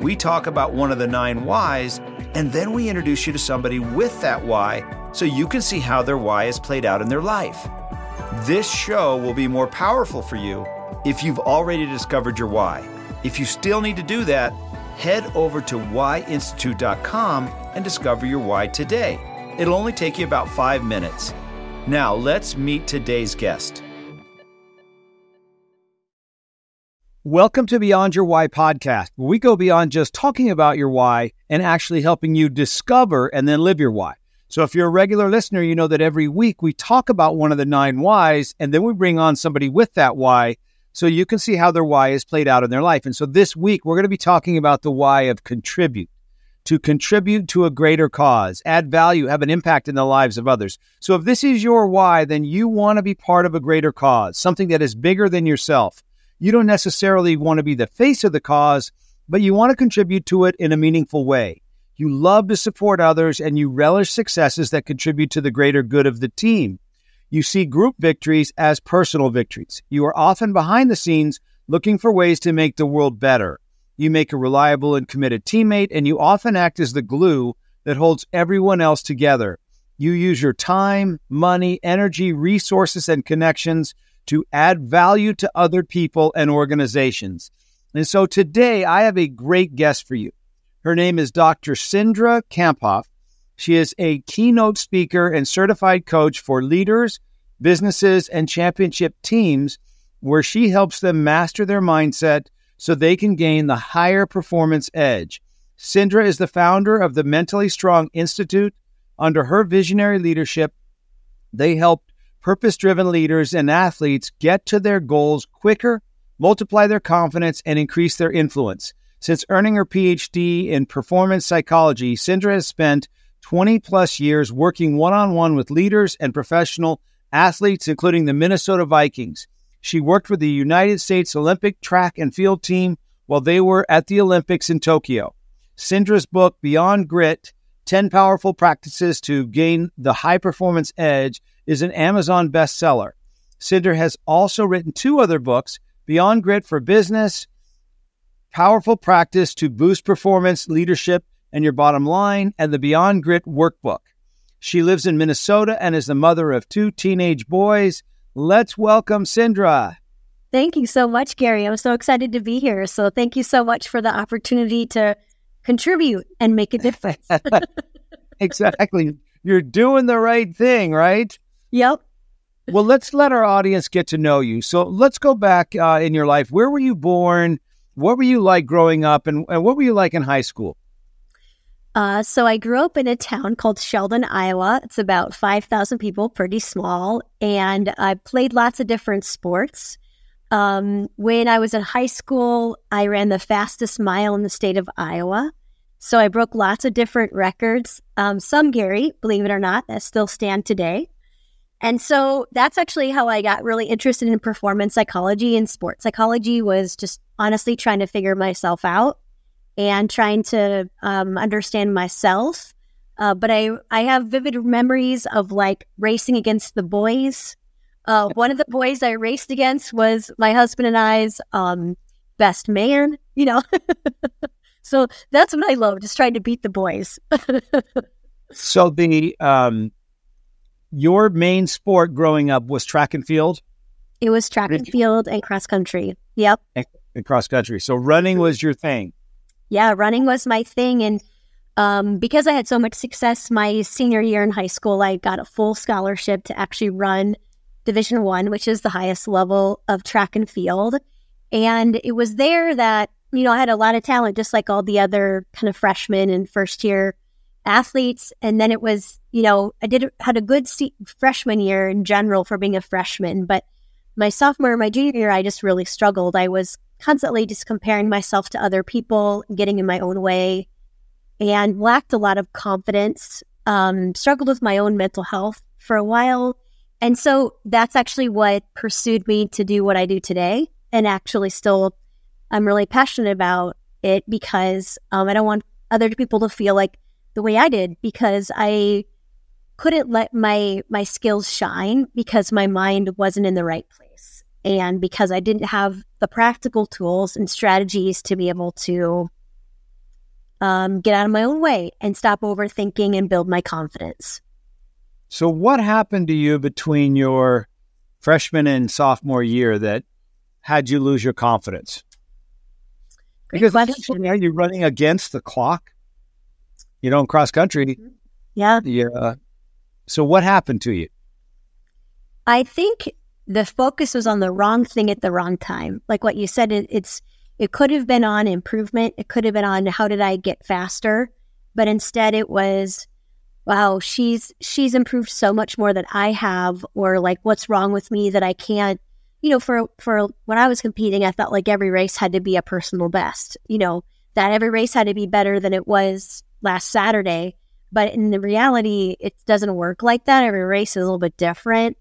we talk about one of the nine whys, and then we introduce you to somebody with that why so you can see how their why is played out in their life. This show will be more powerful for you if you've already discovered your why. If you still need to do that, head over to whyinstitute.com and discover your why today. It'll only take you about five minutes. Now, let's meet today's guest. Welcome to Beyond Your Why podcast, where we go beyond just talking about your why and actually helping you discover and then live your why. So, if you're a regular listener, you know that every week we talk about one of the nine whys and then we bring on somebody with that why so you can see how their why is played out in their life. And so, this week we're going to be talking about the why of contribute to contribute to a greater cause, add value, have an impact in the lives of others. So, if this is your why, then you want to be part of a greater cause, something that is bigger than yourself you don't necessarily want to be the face of the cause, but you want to contribute to it in a meaningful way. You love to support others and you relish successes that contribute to the greater good of the team. You see group victories as personal victories. You are often behind the scenes looking for ways to make the world better. You make a reliable and committed teammate, and you often act as the glue that holds everyone else together. You use your time, money, energy, resources, and connections to add value to other people and organizations. And so today I have a great guest for you. Her name is Dr. Cindra Kamphoff. She is a keynote speaker and certified coach for leaders, businesses, and championship teams, where she helps them master their mindset so they can gain the higher performance edge. Cindra is the founder of the Mentally Strong Institute. Under her visionary leadership, they help purpose driven leaders and athletes get to their goals quicker, multiply their confidence, and increase their influence. Since earning her PhD in performance psychology, Cindra has spent 20 plus years working one on one with leaders and professional athletes, including the Minnesota Vikings. She worked with the United States Olympic track and field team while they were at the Olympics in Tokyo. Cindra's book, Beyond Grit 10 Powerful Practices to Gain the High Performance Edge, is an Amazon bestseller. Cindra has also written two other books Beyond Grit for Business, Powerful Practice to Boost Performance, Leadership, and Your Bottom Line, and the Beyond Grit Workbook. She lives in Minnesota and is the mother of two teenage boys. Let's welcome Cindra. Thank you so much, Gary. I'm so excited to be here. So, thank you so much for the opportunity to contribute and make a difference. exactly. You're doing the right thing, right? Yep. well, let's let our audience get to know you. So let's go back uh, in your life. Where were you born? What were you like growing up? And, and what were you like in high school? Uh, so I grew up in a town called Sheldon, Iowa. It's about 5,000 people, pretty small. And I played lots of different sports. Um, when I was in high school, I ran the fastest mile in the state of Iowa. So I broke lots of different records. Um, some, Gary, believe it or not, that still stand today. And so that's actually how I got really interested in performance psychology and sports psychology was just honestly trying to figure myself out and trying to um, understand myself. Uh, but I, I have vivid memories of like racing against the boys. Uh, one of the boys I raced against was my husband and I's um, best man, you know. so that's what I love, just trying to beat the boys. so the um, your main sport growing up was track and field? It was track and field and cross country. Yep. And, and cross country. So running was your thing. Yeah, running was my thing. And um, because I had so much success my senior year in high school, I got a full scholarship to actually run Division One, which is the highest level of track and field. And it was there that, you know, I had a lot of talent, just like all the other kind of freshmen and first year athletes. And then it was, you know, I did had a good se- freshman year in general for being a freshman, but my sophomore, my junior year, I just really struggled. I was constantly just comparing myself to other people, getting in my own way, and lacked a lot of confidence, um, struggled with my own mental health for a while. And so that's actually what pursued me to do what I do today. And actually, still, I'm really passionate about it because um, I don't want other people to feel like the way I did because I couldn't let my my skills shine because my mind wasn't in the right place and because I didn't have the practical tools and strategies to be able to um, get out of my own way and stop overthinking and build my confidence. So, what happened to you between your freshman and sophomore year that had you lose your confidence? Great because question. are you running against the clock? You know, in cross country. Yeah. Yeah. So, what happened to you? I think the focus was on the wrong thing at the wrong time. Like what you said, it, it's it could have been on improvement. It could have been on how did I get faster, but instead it was, wow, she's she's improved so much more than I have, or like what's wrong with me that I can't. You know, for for when I was competing, I felt like every race had to be a personal best. You know, that every race had to be better than it was last Saturday. But in the reality, it doesn't work like that. Every race is a little bit different.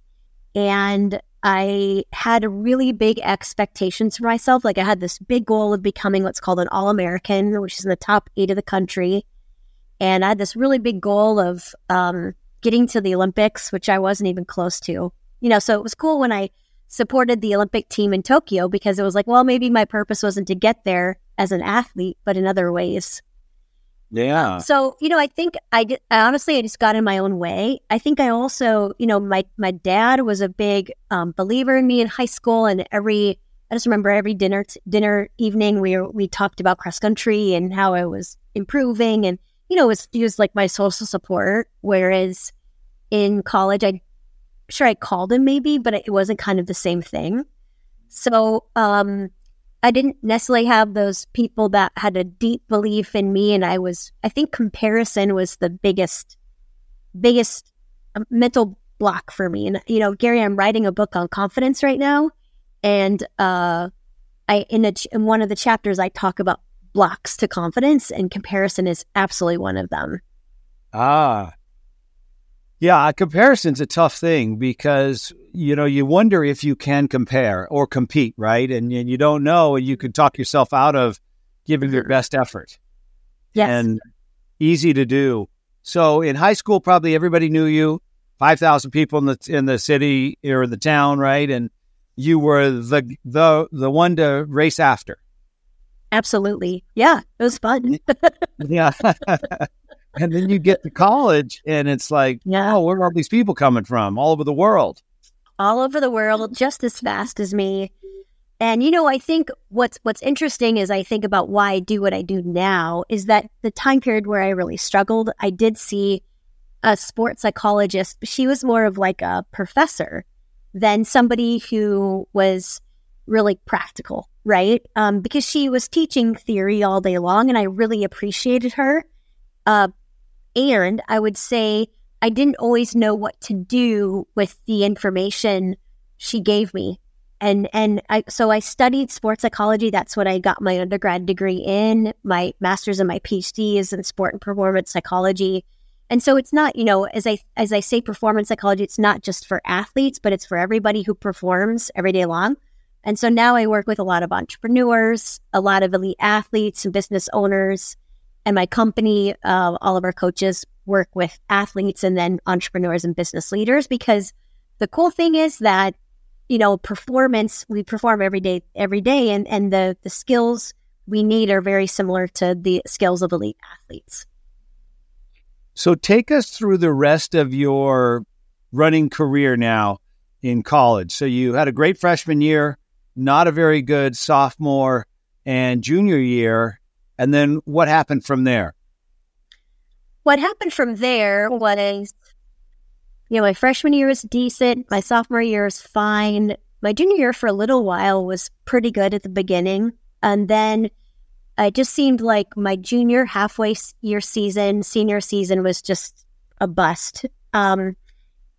And I had really big expectations for myself. Like I had this big goal of becoming what's called an All American, which is in the top eight of the country. And I had this really big goal of um, getting to the Olympics, which I wasn't even close to. You know, so it was cool when I supported the Olympic team in Tokyo because it was like, well, maybe my purpose wasn't to get there as an athlete, but in other ways. Yeah. So, you know, I think I, I honestly, I just got in my own way. I think I also, you know, my, my dad was a big um, believer in me in high school and every, I just remember every dinner, t- dinner evening we we talked about cross country and how I was improving and, you know, it was, he was like my social support. Whereas in college, I, sure I called him maybe, but it wasn't kind of the same thing. So, um, I didn't necessarily have those people that had a deep belief in me. And I was, I think comparison was the biggest, biggest um, mental block for me. And, you know, Gary, I'm writing a book on confidence right now. And, uh, I, in, a, in one of the chapters, I talk about blocks to confidence, and comparison is absolutely one of them. Ah, yeah, comparison's a tough thing because you know you wonder if you can compare or compete, right? And, and you don't know, and you can talk yourself out of giving your best effort. Yes. And easy to do. So in high school, probably everybody knew you. Five thousand people in the in the city or the town, right? And you were the the the one to race after. Absolutely. Yeah, it was fun. yeah. and then you get to college and it's like, Yeah. oh, where are all these people coming from? All over the world. all over the world just as fast as me. And you know, I think what's what's interesting is I think about why I do what I do now is that the time period where I really struggled, I did see a sports psychologist. She was more of like a professor than somebody who was really practical, right? Um, because she was teaching theory all day long, and I really appreciated her. Uh, and I would say I didn't always know what to do with the information she gave me. And and I so I studied sports psychology. That's what I got my undergrad degree in. My master's and my PhD is in sport and performance psychology. And so it's not, you know, as I as I say performance psychology, it's not just for athletes, but it's for everybody who performs every day long. And so now I work with a lot of entrepreneurs, a lot of elite athletes and business owners. And my company, uh, all of our coaches work with athletes and then entrepreneurs and business leaders because the cool thing is that you know performance we perform every day every day and and the the skills we need are very similar to the skills of elite athletes So take us through the rest of your running career now in college. So you had a great freshman year, not a very good sophomore and junior year. And then what happened from there? what happened from there was you know my freshman year was decent. My sophomore year was fine. My junior year for a little while was pretty good at the beginning. And then it just seemed like my junior halfway year season senior season was just a bust. Um,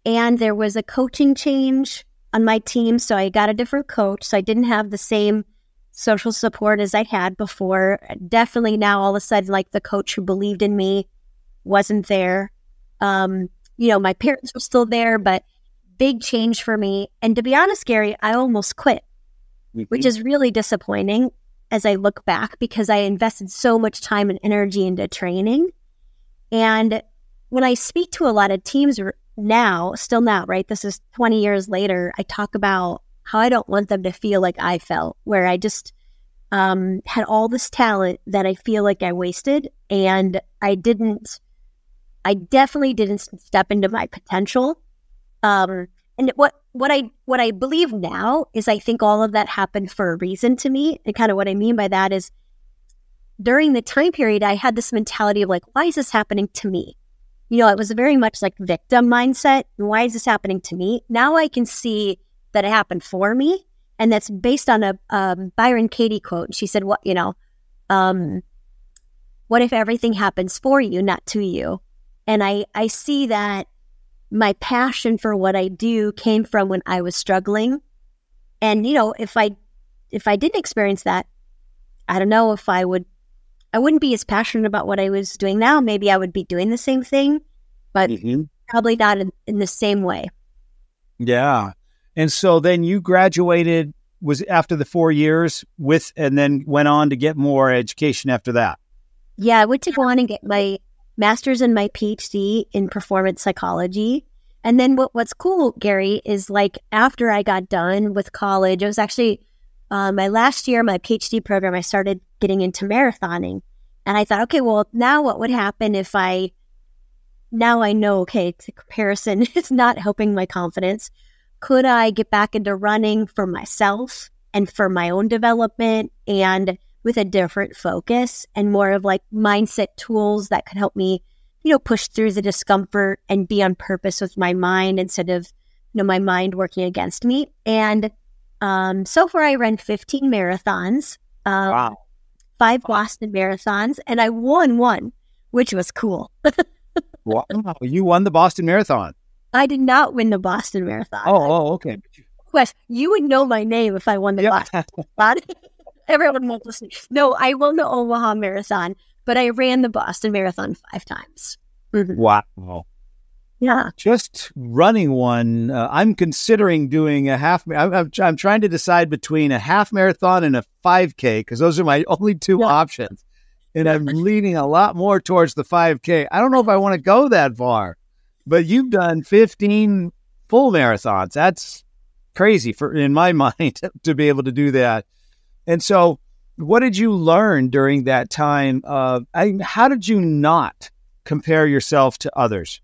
and there was a coaching change on my team so i got a different coach so i didn't have the same social support as I had before. Definitely now, all of a sudden, like the coach who believed in me wasn't there. Um, you know, my parents were still there, but big change for me. And to be honest, Gary, I almost quit, mm-hmm. which is really disappointing as I look back because I invested so much time and energy into training. And when I speak to a lot of teams now, still now, right? This is 20 years later, I talk about how I don't want them to feel like I felt, where I just um, had all this talent that I feel like I wasted. And I didn't, I definitely didn't step into my potential. Um, and what what I what I believe now is I think all of that happened for a reason to me. And kind of what I mean by that is during the time period I had this mentality of like, why is this happening to me? You know, it was very much like victim mindset. Why is this happening to me? Now I can see that it happened for me. And that's based on a um, Byron Katie quote. She said, what, you know, um, what if everything happens for you, not to you? And I, I see that my passion for what I do came from when I was struggling. And, you know, if I, if I didn't experience that, I don't know if I would, I wouldn't be as passionate about what I was doing now. Maybe I would be doing the same thing, but mm-hmm. probably not in, in the same way. Yeah. And so then you graduated was after the four years with, and then went on to get more education after that. Yeah, I went to go on and get my master's and my PhD in performance psychology. And then what, what's cool, Gary, is like after I got done with college, it was actually uh, my last year, my PhD program, I started getting into marathoning. And I thought, okay, well, now what would happen if I, now I know, okay, the comparison is not helping my confidence could I get back into running for myself and for my own development and with a different focus and more of like mindset tools that could help me, you know, push through the discomfort and be on purpose with my mind instead of, you know, my mind working against me. And um, so far, I ran 15 marathons. Uh, wow. Five Boston marathons, and I won one, which was cool. wow. You won the Boston Marathon. I did not win the Boston Marathon. Oh, oh okay. Wes, you would know my name if I won the yep. Boston Marathon. Everyone won't listen. No, I won the Omaha Marathon, but I ran the Boston Marathon five times. Mm-hmm. Wow. Yeah. Just running one. Uh, I'm considering doing a half. I'm, I'm, I'm, trying to decide between a half marathon and a 5K because those are my only two yeah. options. And I'm leaning a lot more towards the 5K. I don't know if I want to go that far but you've done 15 full marathons. That's crazy for in my mind to be able to do that. And so, what did you learn during that time? Uh, I, how did you not compare yourself to others?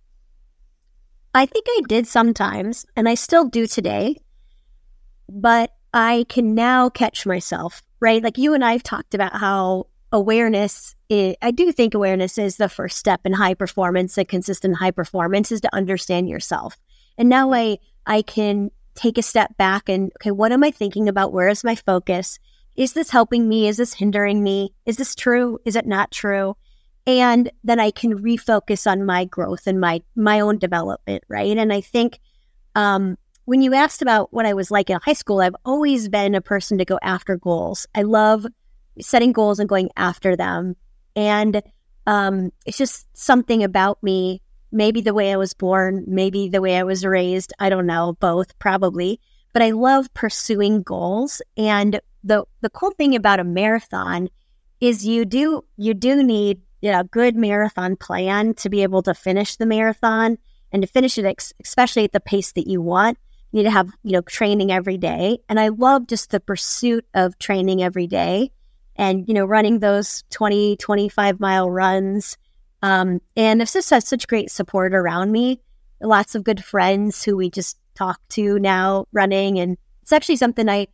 I think I did sometimes, and I still do today. But I can now catch myself, right? Like you and I have talked about how awareness is, I do think awareness is the first step in high performance and consistent high performance is to understand yourself. And now I I can take a step back and okay, what am I thinking about? Where is my focus? Is this helping me? Is this hindering me? Is this true? Is it not true? And then I can refocus on my growth and my my own development, right? And I think um, when you asked about what I was like in high school, I've always been a person to go after goals. I love setting goals and going after them. And um, it's just something about me, maybe the way I was born, maybe the way I was raised. I don't know, both probably. But I love pursuing goals. And the the cool thing about a marathon is you do you do need you know, a good marathon plan to be able to finish the marathon and to finish it, ex- especially at the pace that you want. You need to have you know training every day. And I love just the pursuit of training every day and, you know, running those 20, 25 mile runs. Um, and I've just had such great support around me. Lots of good friends who we just talk to now running. And it's actually something I,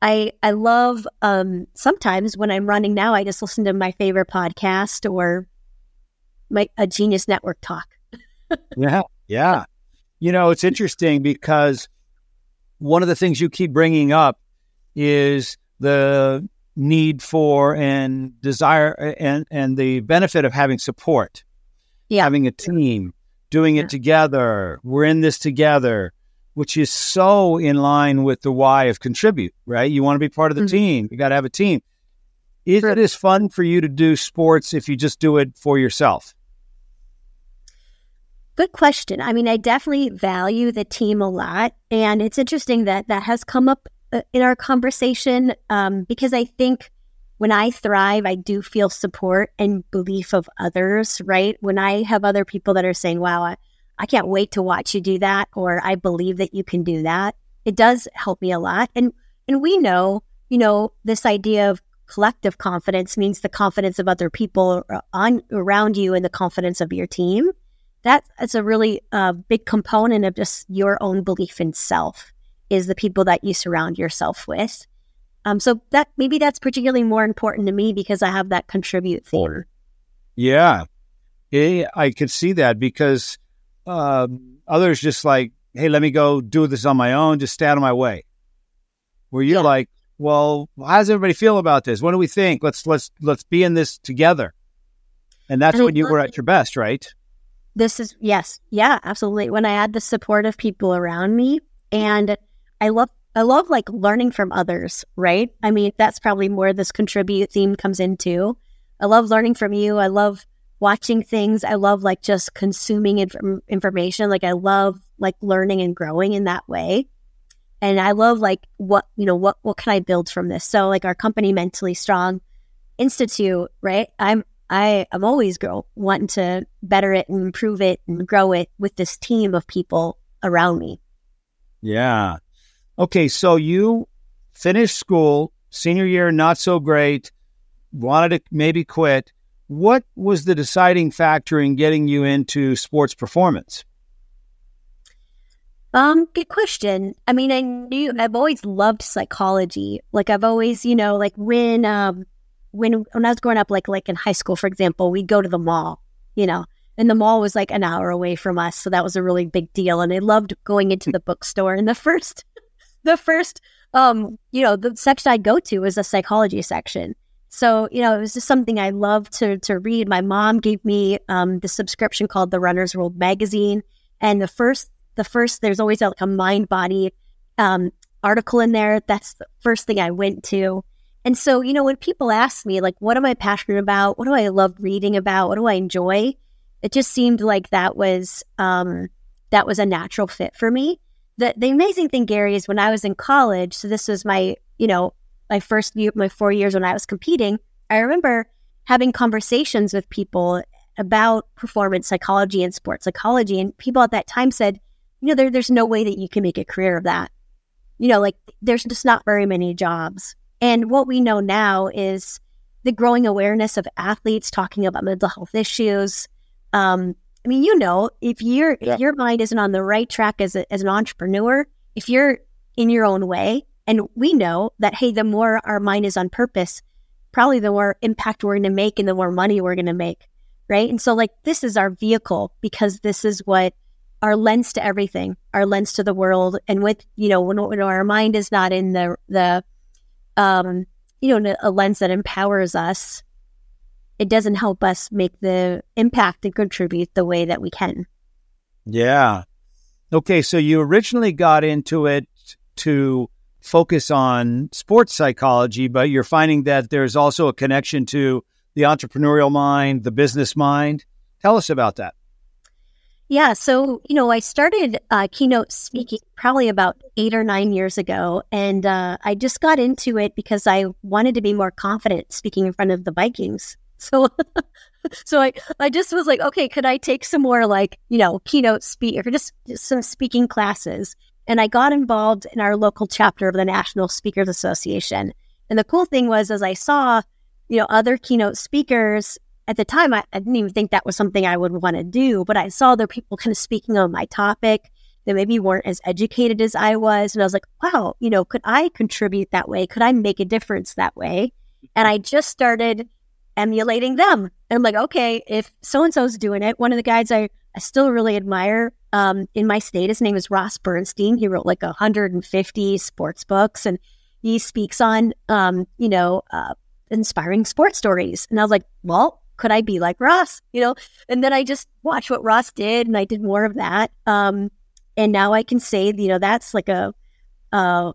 I, I love. Um, sometimes when I'm running now, I just listen to my favorite podcast or my, a genius network talk. yeah. Yeah. You know, it's interesting because one of the things you keep bringing up is the need for and desire and and the benefit of having support yeah having a team doing it yeah. together we're in this together which is so in line with the why of contribute, right? You want to be part of the Mhm. team. You got to have a team. Is Sure. it as fun for you to do sports if you just do it for yourself? Good question. I mean, I definitely value the team a lot. And it's interesting that that has come up in our conversation um, because I think when I thrive, I do feel support and belief of others, right? When I have other people that are saying, wow, I, I can't wait to watch you do that, or I believe that you can do that, it does help me a lot. And, and we know, you know, this idea of collective confidence means the confidence of other people on around you and the confidence of your team that's a really uh, big component of just your own belief in self is the people that you surround yourself with um, so that maybe that's particularly more important to me because i have that contribute theme Yeah. Yeah, I could see that because um, others just like, hey, let me go do this on my own, just stay out of my way. Where you're Yeah. like, well, how does everybody feel about this? What do we think? Let's let's let's be in this together. And that's And I when you were at your best, right? this is yes yeah absolutely when i had the support of people around me and i love i love like learning from others right? I mean that's probably more this contribute theme comes into i love learning from you. I love watching things. I love like just consuming inf- information. Like i love like learning and growing in that way. And i love like what you know what what can i build from this? So like our company mentally strong institute right? I'm I am always grow wanting to better it and improve it and grow it with this team of people around me. Yeah. Okay, so you finished school, senior year not so great, wanted to maybe quit. What was the deciding factor in getting you into sports performance? Um, good question. I mean, I knew I've always loved psychology. Like I've always, you know, like when um when when I was growing up, like like in high school, for example, we'd go to the mall, you know, and the mall was like an hour away from us, so that was a really big deal. And I loved going into the bookstore. And the first, the first, um, you know, the section I go to is a psychology section. So you know, it was just something I loved to to read. My mom gave me um the subscription called the Runner's World magazine, and the first the first there's always like a mind body um article in there. That's the first thing I went to. And so, you know, when people ask me, like, what am I passionate about? What do I love reading about? What do I enjoy? It just seemed like that was um, that was a natural fit for me. The the amazing thing, Gary, is when I was in college. So this was my, you know, my first year, my four years when I was competing. I remember having conversations with people about performance psychology and sports psychology, and people at that time said, you know, there, there's no way that you can make a career of that. You know, like there's just not very many jobs. And what we know now is the growing awareness of athletes talking about mental health issues. Um, I mean, you know, if your Yeah. if your mind isn't on the right track as a, as an entrepreneur, if you're in your own way, and we know that hey, the more our mind is on purpose, probably the more impact we're going to make and the more money we're going to make, right? And so, like, this is our vehicle because this is what our lens to everything, our lens to the world, and with you know when, when our mind is not in the the um, you know, a lens that empowers us, it doesn't help us make the impact and contribute the way that we can. Yeah. Okay, so you originally got into it to focus on sports psychology, but you're finding that there's also a connection to the entrepreneurial mind, the business mind. Tell us about that. Yeah. So, you know, I started uh, keynote speaking probably about eight or nine years ago. And uh, I just got into it because I wanted to be more confident speaking in front of the Vikings. So, so I, I just was like, okay, could I take some more like, you know, keynote speak or just, just some speaking classes? And I got involved in our local chapter of the National Speakers Association. And the cool thing was, as I saw, you know, other keynote speakers at the time, I, I didn't even think that was something I would want to do, but I saw other people kind of speaking on my topic that maybe weren't as educated as I was. And I was like, wow, you know, could I contribute that way? Could I make a difference that way? And mm-hmm. I just started emulating them. And I'm like, okay, if so and so's doing it, one of the guys I, I still really admire um, in my state, his name is Ross Bernstein. He wrote like 150 sports books and he speaks on, um, you know, uh, inspiring sports stories. And I was like, well, could I be like Ross? You know, and then I just watched what Ross did and I did more of that. Um, and now I can say, you know, that's like a, uh,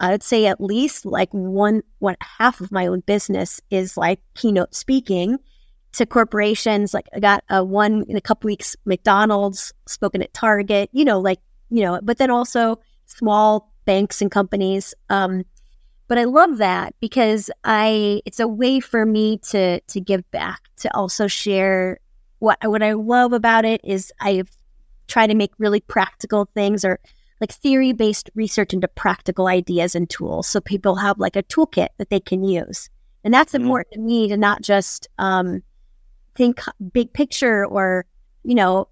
I would say at least like one, one half of my own business is like keynote speaking to corporations. Like I got a one in a couple weeks, McDonald's, spoken at Target, you know, like, you know, but then also small banks and companies. Um, but I love that because I it's a way for me to to give back to also share what what I love about it is I try to make really practical things or like theory based research into practical ideas and tools so people have like a toolkit that they can use and that's mm-hmm. important to me to not just um, think big picture or you know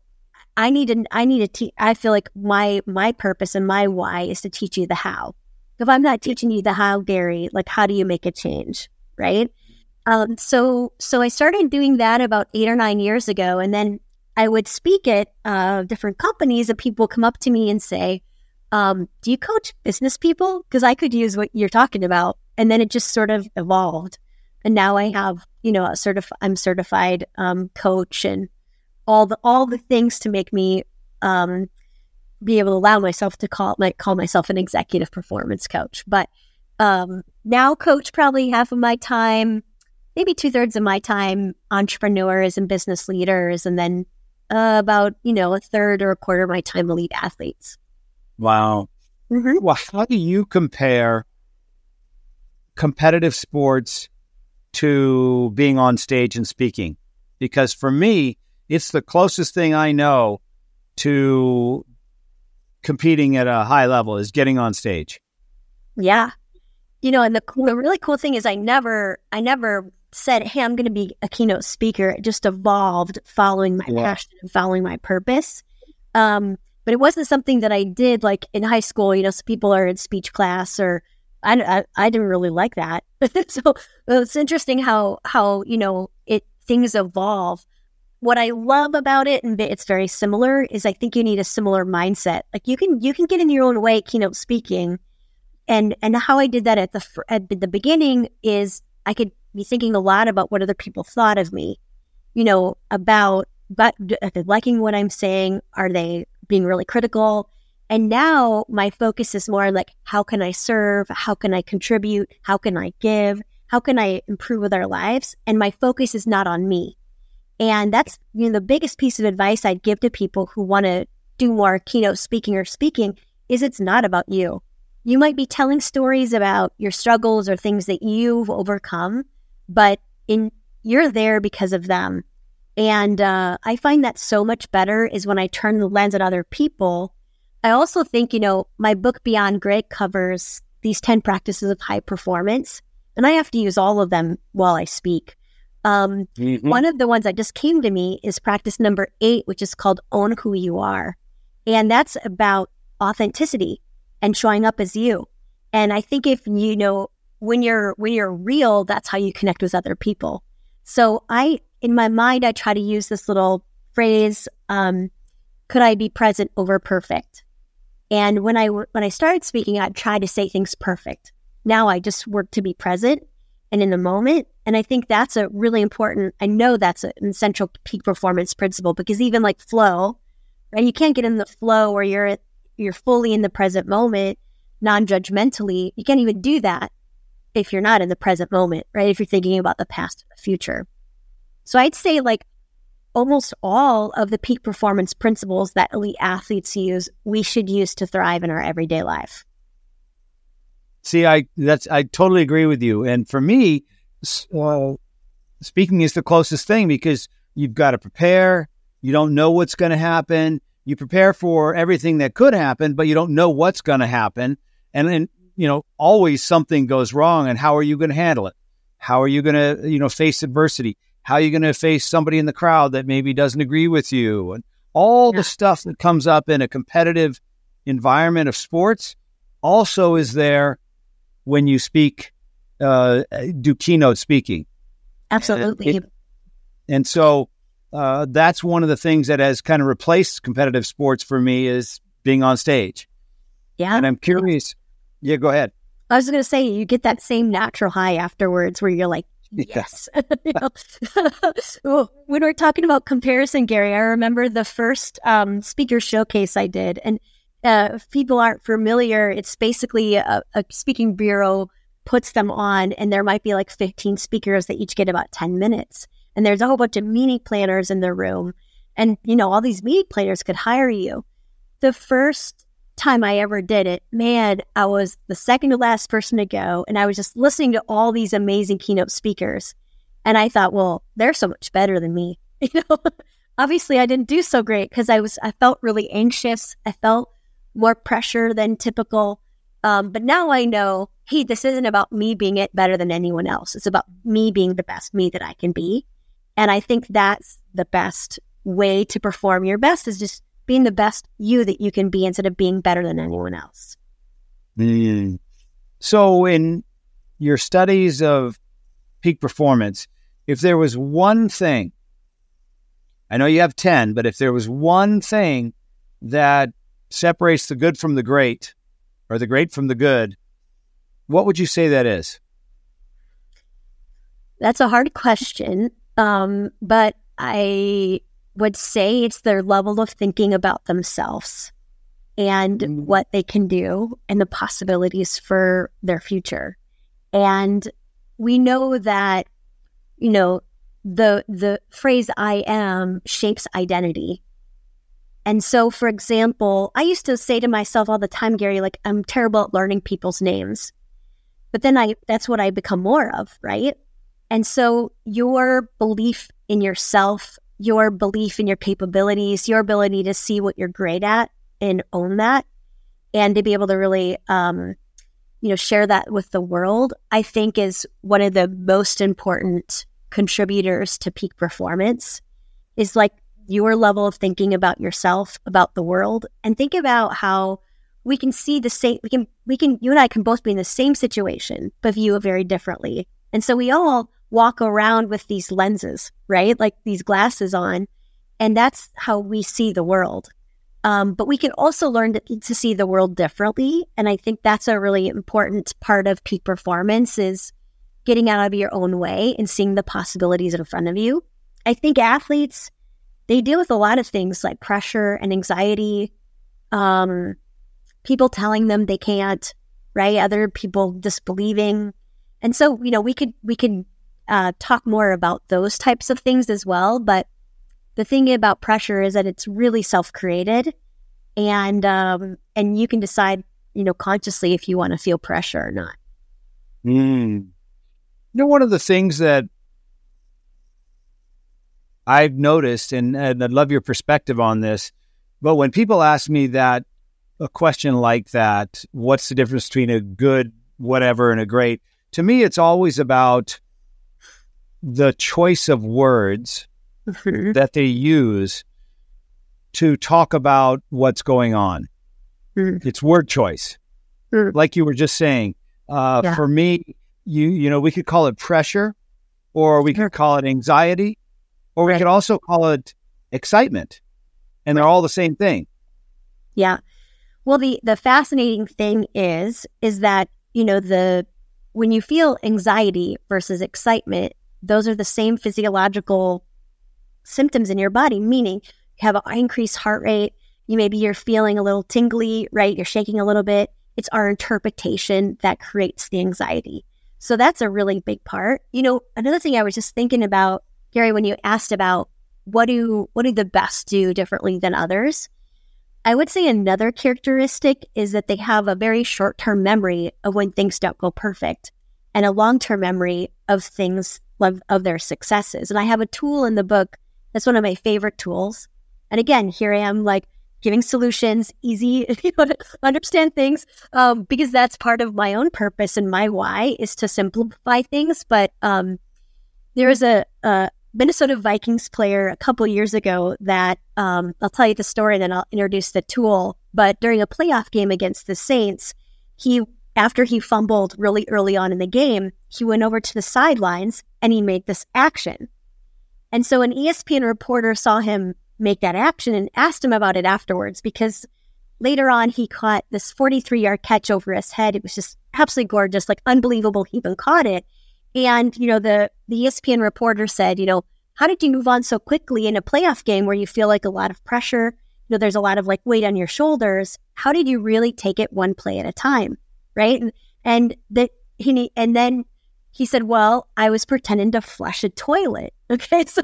I need to I need to teach I feel like my my purpose and my why is to teach you the how if I'm not teaching you the how, Gary, like how do you make a change, right? Um, so so I started doing that about eight or nine years ago, and then I would speak at uh, different companies, and people come up to me and say, um, "Do you coach business people? Because I could use what you're talking about." And then it just sort of evolved, and now I have you know a certif- I'm certified um, coach and all the all the things to make me um, be able to allow myself to call my, call myself an executive performance coach. But um, now coach probably half of my time, maybe two thirds of my time, entrepreneurs and business leaders, and then uh, about you know a third or a quarter of my time elite athletes. Wow. Mm-hmm. Well, how do you compare competitive sports to being on stage and speaking? Because for me, it's the closest thing I know to competing at a high level is getting on stage. Yeah. You know, and the, the really cool thing is I never, I never said, Hey, I'm going to be a keynote speaker. It just evolved following my yeah. passion and following my purpose. Um, but it wasn't something that I did like in high school. You know, some people are in speech class or I, I, I didn't really like that. so it's interesting how, how, you know, it, things evolve what I love about it, and it's very similar, is I think you need a similar mindset. Like you can you can get in your own way keynote speaking, and and how I did that at the at the beginning is I could be thinking a lot about what other people thought of me, you know, about but uh, liking what I'm saying. Are they being really critical? And now my focus is more like how can I serve? How can I contribute? How can I give? How can I improve with our lives? And my focus is not on me and that's you know the biggest piece of advice I'd give to people who want to do more keynote speaking or speaking is it's not about you. You might be telling stories about your struggles or things that you've overcome, but in you're there because of them. And uh, I find that so much better is when I turn the lens at other people. I also think, you know, my book Beyond Grit covers these 10 practices of high performance, and I have to use all of them while I speak. Um, mm-hmm. One of the ones that just came to me is practice number eight, which is called Own Who You Are. And that's about authenticity and showing up as you. And I think if you know when you're when you're real, that's how you connect with other people. So I in my mind I try to use this little phrase, um, could I be present over perfect? And when I when I started speaking, I tried to say things perfect. Now I just work to be present and in the moment. And I think that's a really important, I know that's an essential peak performance principle because even like flow, right? You can't get in the flow where you're you're fully in the present moment, non-judgmentally. You can't even do that if you're not in the present moment, right? If you're thinking about the past the future. So I'd say like almost all of the peak performance principles that elite athletes use, we should use to thrive in our everyday life. See, I that's I totally agree with you. And for me, well, speaking is the closest thing because you've got to prepare. You don't know what's going to happen. You prepare for everything that could happen, but you don't know what's going to happen. And then, you know, always something goes wrong. And how are you going to handle it? How are you going to, you know, face adversity? How are you going to face somebody in the crowd that maybe doesn't agree with you? And all yeah. the stuff that comes up in a competitive environment of sports also is there when you speak, uh, do keynote speaking. Absolutely. And, it, and so uh, that's one of the things that has kind of replaced competitive sports for me is being on stage. Yeah. And I'm curious. Yeah, go ahead. I was going to say, you get that same natural high afterwards where you're like, yes. when we're talking about comparison, Gary, I remember the first um, speaker showcase I did. And uh, if people aren't familiar, it's basically a, a speaking bureau puts them on, and there might be like 15 speakers that each get about 10 minutes. And there's a whole bunch of meeting planners in the room. And, you know, all these meeting planners could hire you. The first time I ever did it, man, I was the second to last person to go. And I was just listening to all these amazing keynote speakers. And I thought, well, they're so much better than me. You know, obviously I didn't do so great because I was, I felt really anxious. I felt more pressure than typical. Um, but now I know, hey, this isn't about me being it better than anyone else. It's about me being the best me that I can be. And I think that's the best way to perform your best is just being the best you that you can be instead of being better than anyone else. Mm. So, in your studies of peak performance, if there was one thing, I know you have 10, but if there was one thing that separates the good from the great or the great from the good, what would you say that is? That's a hard question. Um, but I would say it's their level of thinking about themselves and mm-hmm. what they can do and the possibilities for their future. And we know that, you know, the the phrase I am shapes identity. And so for example, I used to say to myself all the time, Gary, like I'm terrible at learning people's names. But then I that's what I become more of, right? And so your belief in yourself, your belief in your capabilities, your ability to see what you're great at and own that, and to be able to really, um, you know, share that with the world, I think is one of the most important contributors to peak performance. Is like your level of thinking about yourself, about the world, and think about how we can see the same. We can, we can, you and I can both be in the same situation, but view it very differently. And so we all walk around with these lenses, right? Like these glasses on. And that's how we see the world. Um, but we can also learn to, to, see the world differently. And I think that's a really important part of peak performance is getting out of your own way and seeing the possibilities in front of you. I think athletes, they deal with a lot of things like pressure and anxiety, um, people telling them they can't, right? Other people disbelieving. And so, you know, we could, we could uh, talk more about those types of things as well. But the thing about pressure is that it's really self created, and um, and you can decide, you know, consciously if you want to feel pressure or not. Mm. You know, one of the things that I've noticed, and, and I'd love your perspective on this, but when people ask me that a question like that, what's the difference between a good whatever and a great? To me, it's always about the choice of words mm-hmm. that they use to talk about what's going on. Mm. It's word choice. Mm. Like you were just saying, uh, yeah. for me, you you know, we could call it pressure, or we could call it anxiety, or we right. could also call it excitement, and they're all the same thing. Yeah. Well, the the fascinating thing is is that you know the when you feel anxiety versus excitement, those are the same physiological symptoms in your body, meaning you have an increased heart rate. You maybe you're feeling a little tingly, right? You're shaking a little bit. It's our interpretation that creates the anxiety. So that's a really big part. You know, another thing I was just thinking about, Gary, when you asked about what do what do the best do differently than others? I would say another characteristic is that they have a very short term memory of when things don't go perfect and a long term memory of things of, of their successes. And I have a tool in the book that's one of my favorite tools. And again, here I am like giving solutions, easy to understand things, um, because that's part of my own purpose and my why is to simplify things. But um, there was a, a, Minnesota Vikings player a couple years ago that um, I'll tell you the story and then I'll introduce the tool. But during a playoff game against the Saints, he after he fumbled really early on in the game, he went over to the sidelines and he made this action. And so an ESPN reporter saw him make that action and asked him about it afterwards because later on he caught this 43 yard catch over his head. It was just absolutely gorgeous, like unbelievable he even caught it. And, you know, the, the ESPN reporter said, you know, how did you move on so quickly in a playoff game where you feel like a lot of pressure? You know, there's a lot of like weight on your shoulders. How did you really take it one play at a time? Right. And, and the, he, and then he said, well, I was pretending to flush a toilet. Okay. So,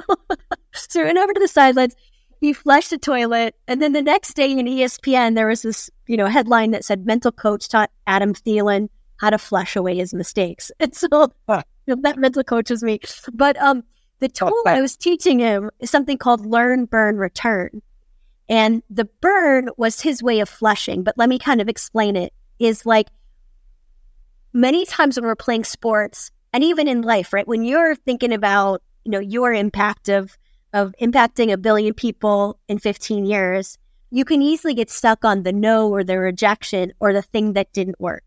so we went over to the sidelines. He flushed a toilet. And then the next day in ESPN, there was this, you know, headline that said mental coach taught Adam Thielen how to flush away his mistakes. And so huh. you know, that mental coach was me. But um, the tool oh, I was teaching him is something called learn, burn, return. And the burn was his way of flushing. But let me kind of explain it is like many times when we're playing sports and even in life, right? When you're thinking about, you know, your impact of of impacting a billion people in 15 years, you can easily get stuck on the no or the rejection or the thing that didn't work.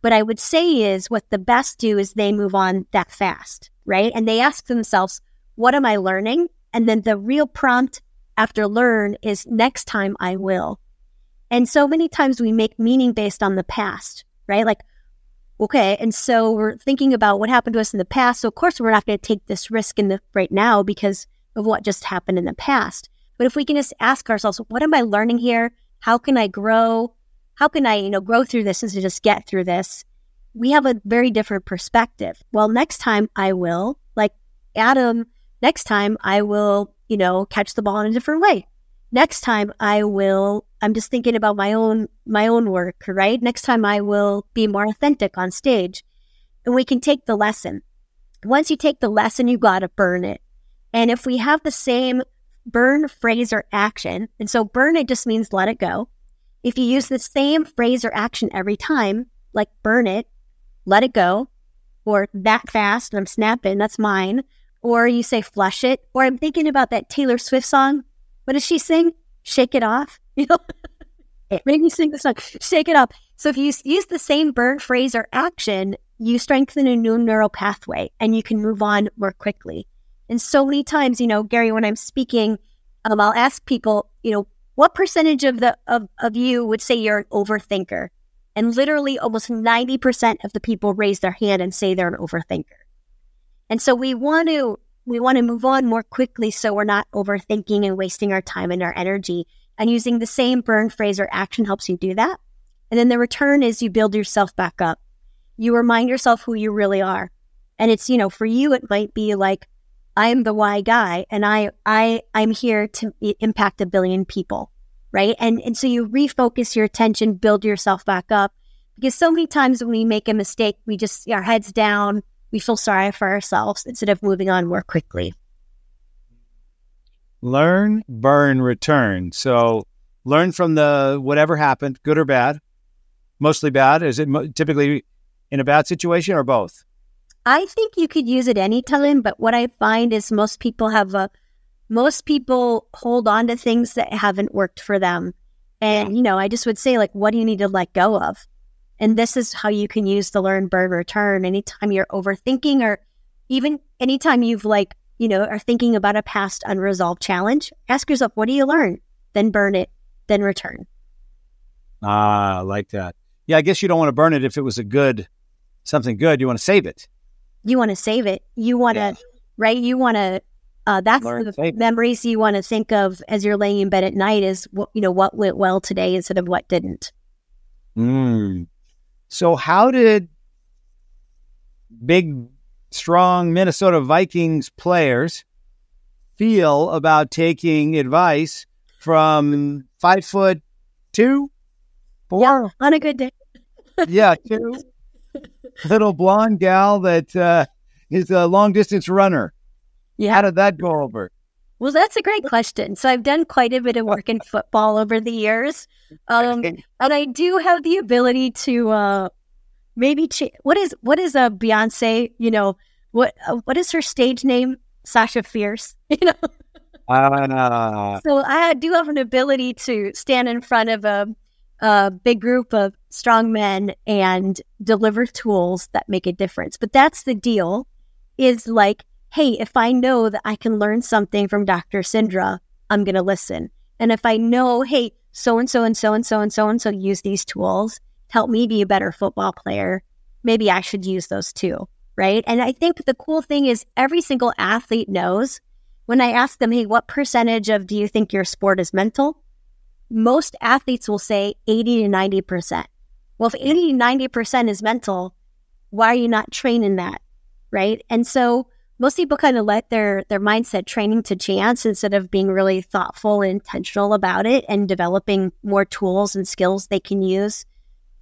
What I would say is what the best do is they move on that fast, right? And they ask themselves, what am I learning? And then the real prompt after learn is next time I will. And so many times we make meaning based on the past, right? Like, okay, and so we're thinking about what happened to us in the past. So of course we're not going to take this risk in the right now because of what just happened in the past. But if we can just ask ourselves, what am I learning here? How can I grow? How can I, you know, grow through this and to just get through this? We have a very different perspective. Well, next time I will, like Adam, next time I will you know, catch the ball in a different way. Next time I will I'm just thinking about my own my own work, right? Next time I will be more authentic on stage. And we can take the lesson. Once you take the lesson, you got to burn it. And if we have the same burn phrase or action, and so burn it just means let it go. If you use the same phrase or action every time, like burn it, let it go, or that fast, and I'm snapping, that's mine, or you say flush it, or I'm thinking about that Taylor Swift song. What does she sing? Shake it off. You know, make me sing the song. Shake it off. So if you use the same burn phrase or action, you strengthen a new neural pathway, and you can move on more quickly. And so many times, you know, Gary, when I'm speaking, um, I'll ask people, you know, what percentage of the of, of you would say you're an overthinker? And literally almost 90% of the people raise their hand and say they're an overthinker. And so we want to we want to move on more quickly so we're not overthinking and wasting our time and our energy. And using the same burn phrase or action helps you do that. And then the return is you build yourself back up. You remind yourself who you really are. And it's, you know, for you it might be like I am the why guy and I I I'm here to impact a billion people, right? And and so you refocus your attention, build yourself back up because so many times when we make a mistake, we just our heads down, we feel sorry for ourselves instead of moving on more quickly. Learn, burn, return. So learn from the whatever happened, good or bad. Mostly bad. Is it mo- typically in a bad situation or both? I think you could use it anytime, but what I find is most people have a most people hold on to things that haven't worked for them. And, you know, I just would say, like, what do you need to let go of? And this is how you can use the learn, burn, return anytime you're overthinking or even anytime you've like, you know, are thinking about a past unresolved challenge. Ask yourself, what do you learn? Then burn it, then return. Ah, I like that. Yeah, I guess you don't want to burn it if it was a good, something good. You want to save it. You want to save it. You want to, right? You want to, uh, that's Learn, the memories you want to think of as you're laying in bed at night is what, you know, what went well today instead of what didn't. Mm, so, how did big, strong Minnesota Vikings players feel about taking advice from five foot two, four? Yeah, on a good day. yeah, two little blonde gal that uh, is a long distance runner. Yeah. How did that go over? Well, that's a great question. So I've done quite a bit of work in football over the years, um, and I do have the ability to uh, maybe ch- what is what is a Beyonce? You know what uh, what is her stage name? Sasha Fierce. You know. Uh, so I do have an ability to stand in front of a, a big group of strong men and deliver tools that make a difference. But that's the deal. Is like hey, if I know that I can learn something from Dr. Cindra, I'm going to listen. And if I know, hey, so and so and so and so and so and so use these tools to help me be a better football player, maybe I should use those too. Right. And I think the cool thing is every single athlete knows when I ask them, hey, what percentage of do you think your sport is mental? most athletes will say 80 to 90%. Well, if 80 to 90% is mental, why are you not training that? Right. And so most people kind of let their their mindset training to chance instead of being really thoughtful and intentional about it and developing more tools and skills they can use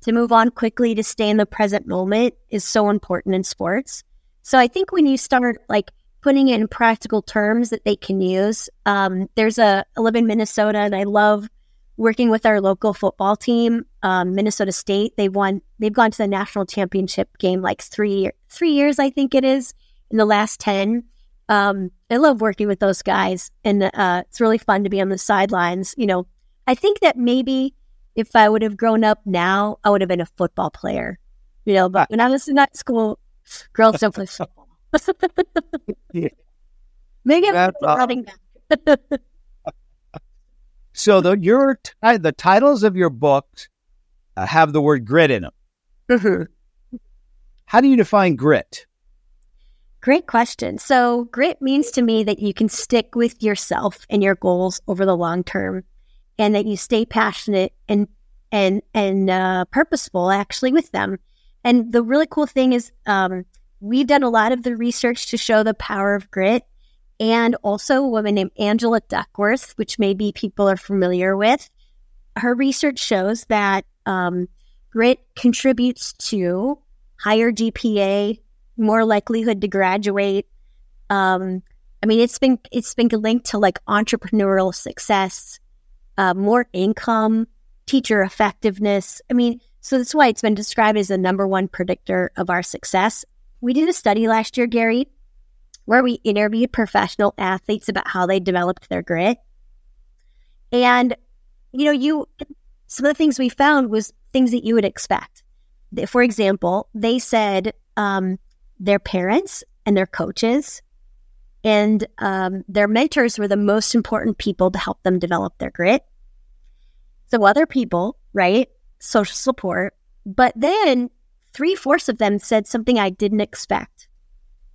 to move on quickly to stay in the present moment is so important in sports. So I think when you start like putting it in practical terms that they can use, um, there's a I live in Minnesota and I love working with our local football team, um, Minnesota State. They've won. They've gone to the national championship game like three three years, I think it is, in the last ten. Um, I love working with those guys, and uh, it's really fun to be on the sidelines. You know, I think that maybe if I would have grown up now, I would have been a football player. You know, but when I was in high school, girls don't play football. yeah. Maybe I'm running back. So the your the titles of your books uh, have the word grit in them. Mm-hmm. How do you define grit? Great question. So grit means to me that you can stick with yourself and your goals over the long term, and that you stay passionate and and and uh, purposeful actually with them. And the really cool thing is, um, we've done a lot of the research to show the power of grit and also a woman named Angela Duckworth, which maybe people are familiar with. Her research shows that um, grit contributes to higher GPA, more likelihood to graduate. Um, I mean, it's been it's been linked to like entrepreneurial success, uh, more income, teacher effectiveness. I mean, so that's why it's been described as the number one predictor of our success. We did a study last year, Gary, where we interviewed professional athletes about how they developed their grit. And, you know, you, some of the things we found was things that you would expect. For example, they said um, their parents and their coaches and um, their mentors were the most important people to help them develop their grit. So, other people, right? Social support. But then three fourths of them said something I didn't expect.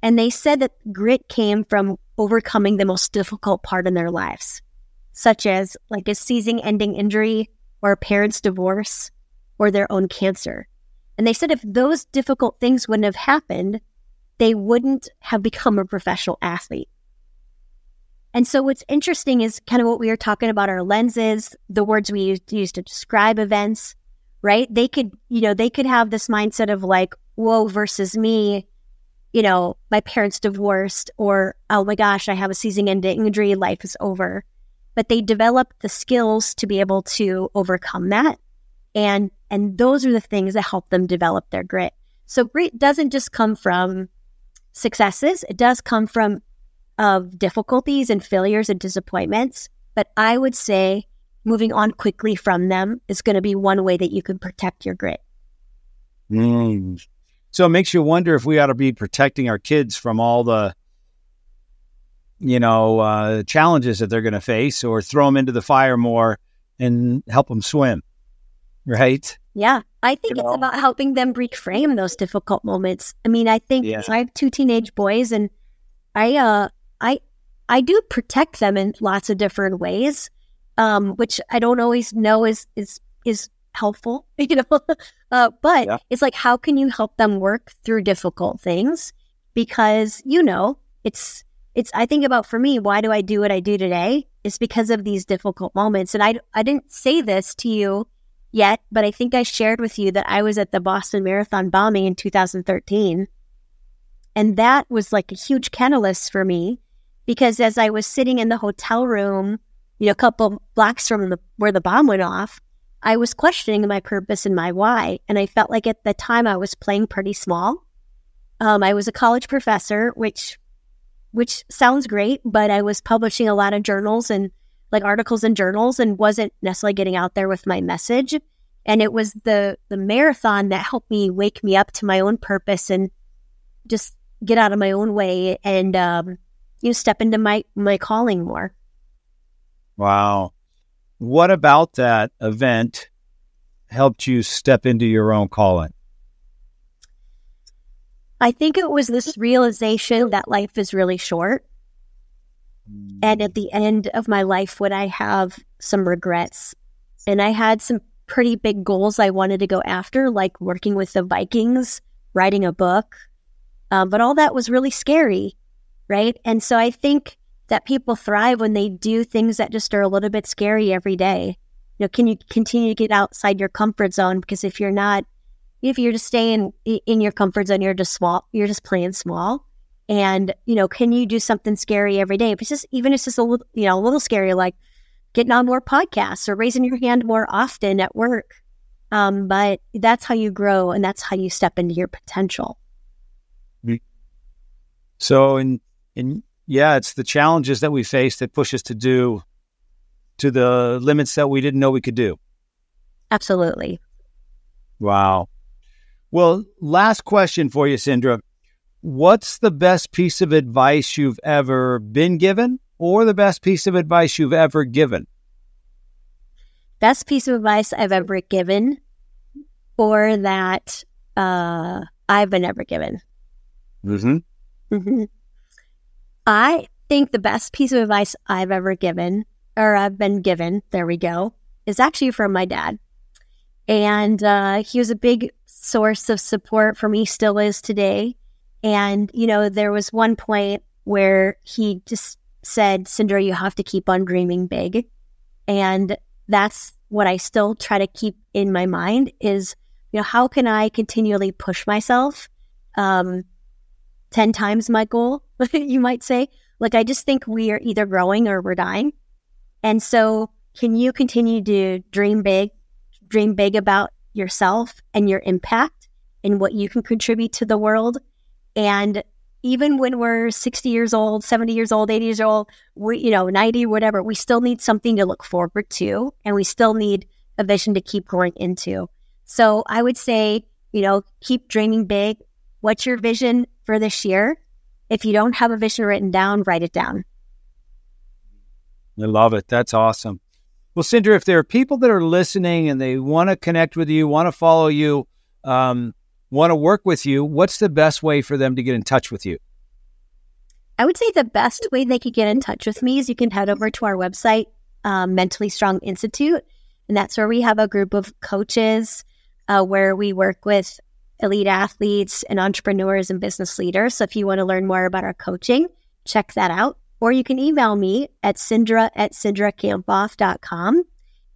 And they said that grit came from overcoming the most difficult part in their lives, such as like a season ending injury or a parent's divorce or their own cancer. And they said if those difficult things wouldn't have happened, they wouldn't have become a professional athlete. And so what's interesting is kind of what we were talking about our lenses, the words we use, use to describe events, right? They could, you know, they could have this mindset of like, whoa versus me you know, my parents divorced or, oh my gosh, I have a season ending injury, life is over. But they develop the skills to be able to overcome that. And and those are the things that help them develop their grit. So grit doesn't just come from successes, it does come from of difficulties and failures and disappointments. But I would say moving on quickly from them is going to be one way that you can protect your grit. Mm. So it makes you wonder if we ought to be protecting our kids from all the, you know, uh, challenges that they're going to face, or throw them into the fire more and help them swim, right? Yeah, I think you it's know? about helping them reframe those difficult moments. I mean, I think yeah. I have two teenage boys, and I, uh, I, I do protect them in lots of different ways, um, which I don't always know is is is helpful, you know. uh, but yeah. it's like, how can you help them work through difficult things? Because you know, it's it's. I think about for me, why do I do what I do today? It's because of these difficult moments, and I I didn't say this to you yet, but I think I shared with you that I was at the Boston Marathon bombing in 2013. And that was like a huge catalyst for me because as I was sitting in the hotel room, you know, a couple blocks from the, where the bomb went off, I was questioning my purpose and my why. And I felt like at the time I was playing pretty small. Um, I was a college professor, which which sounds great, but I was publishing a lot of journals and like articles and journals and wasn't necessarily getting out there with my message. And it was the the marathon that helped me wake me up to my own purpose and just get out of my own way and um, you know step into my my calling more. Wow. What about that event helped you step into your own calling? I think it was this realization that life is really short. And at the end of my life, would I have some regrets? And I had some pretty big goals I wanted to go after, like working with the Vikings, writing a book. Um, but all that was really scary, right? And so I think that people thrive when they do things that just are a little bit scary every day. You know, can you continue to get outside your comfort zone? Because if you're not, if you're just staying in your comfort zone, you're just small, you're just playing small. And, you know, can you do something scary every day? If it's just, even if it's just a little, you know, a little scary, like getting on more podcasts or raising your hand more often at work. Um, but that's how you grow and that's how you step into your potential. So, and, in, yeah, it's the challenges that we face that push us to do to the limits that we didn't know we could do. Absolutely. Wow. Well, last question for you, Cindra. What's the best piece of advice you've ever been given or the best piece of advice you've ever given? Best piece of advice I've ever given or that uh, I've been ever given. Mm-hmm. Mm-hmm. I think the best piece of advice I've ever given, or I've been given, there we go, is actually from my dad. And uh, he was a big source of support for me, still is today. And, you know, there was one point where he just said, Cindra, you have to keep on dreaming big. And that's what I still try to keep in my mind is, you know, how can I continually push myself? Um, 10 times my goal, you might say. Like, I just think we are either growing or we're dying. And so, can you continue to dream big, dream big about yourself and your impact and what you can contribute to the world? And even when we're 60 years old, 70 years old, 80 years old, we, you know, 90, whatever, we still need something to look forward to. And we still need a vision to keep growing into. So I would say, you know, keep dreaming big. What's your vision for this year. If you don't have a vision written down, write it down. I love it. That's awesome. Well, Cindra, if there are people that are listening and they want to connect with you, want to follow you, um, want to work with you, what's the best way for them to get in touch with you? I would say the best way they could get in touch with me is you can head over to our website, um, Mentally Strong Institute. And that's where we have a group of coaches uh, where we work with elite athletes and entrepreneurs and business leaders. So if you want to learn more about our coaching, check that out. Or you can email me at Cindra at cindrakamphoff.com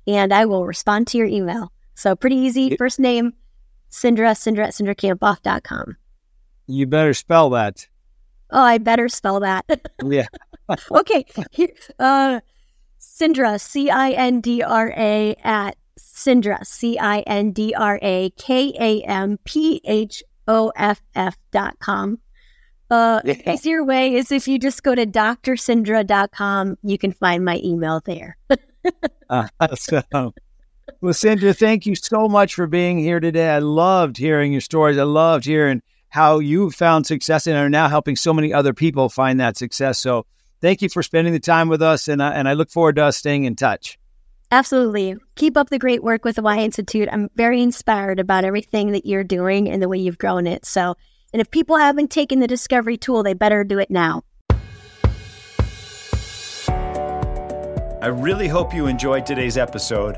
and I will respond to your email. So pretty easy. First name, Cindra, Cindra at cindrakamphoff.com. You better spell that. Oh, I better spell that. yeah. okay. Here, uh, Cindra, C I N D R A at Cindra, C I N D R A K A M P H O F F dot com. Uh, yeah. Easier way is if you just go to drcindra.com, you can find my email there. uh, so, well, Cindra, thank you so much for being here today. I loved hearing your stories. I loved hearing how you found success and are now helping so many other people find that success. So, thank you for spending the time with us, and, and I look forward to us staying in touch. Absolutely. Keep up the great work with the Why Institute. I'm very inspired about everything that you're doing and the way you've grown it. So, and if people haven't taken the Discovery tool, they better do it now. I really hope you enjoyed today's episode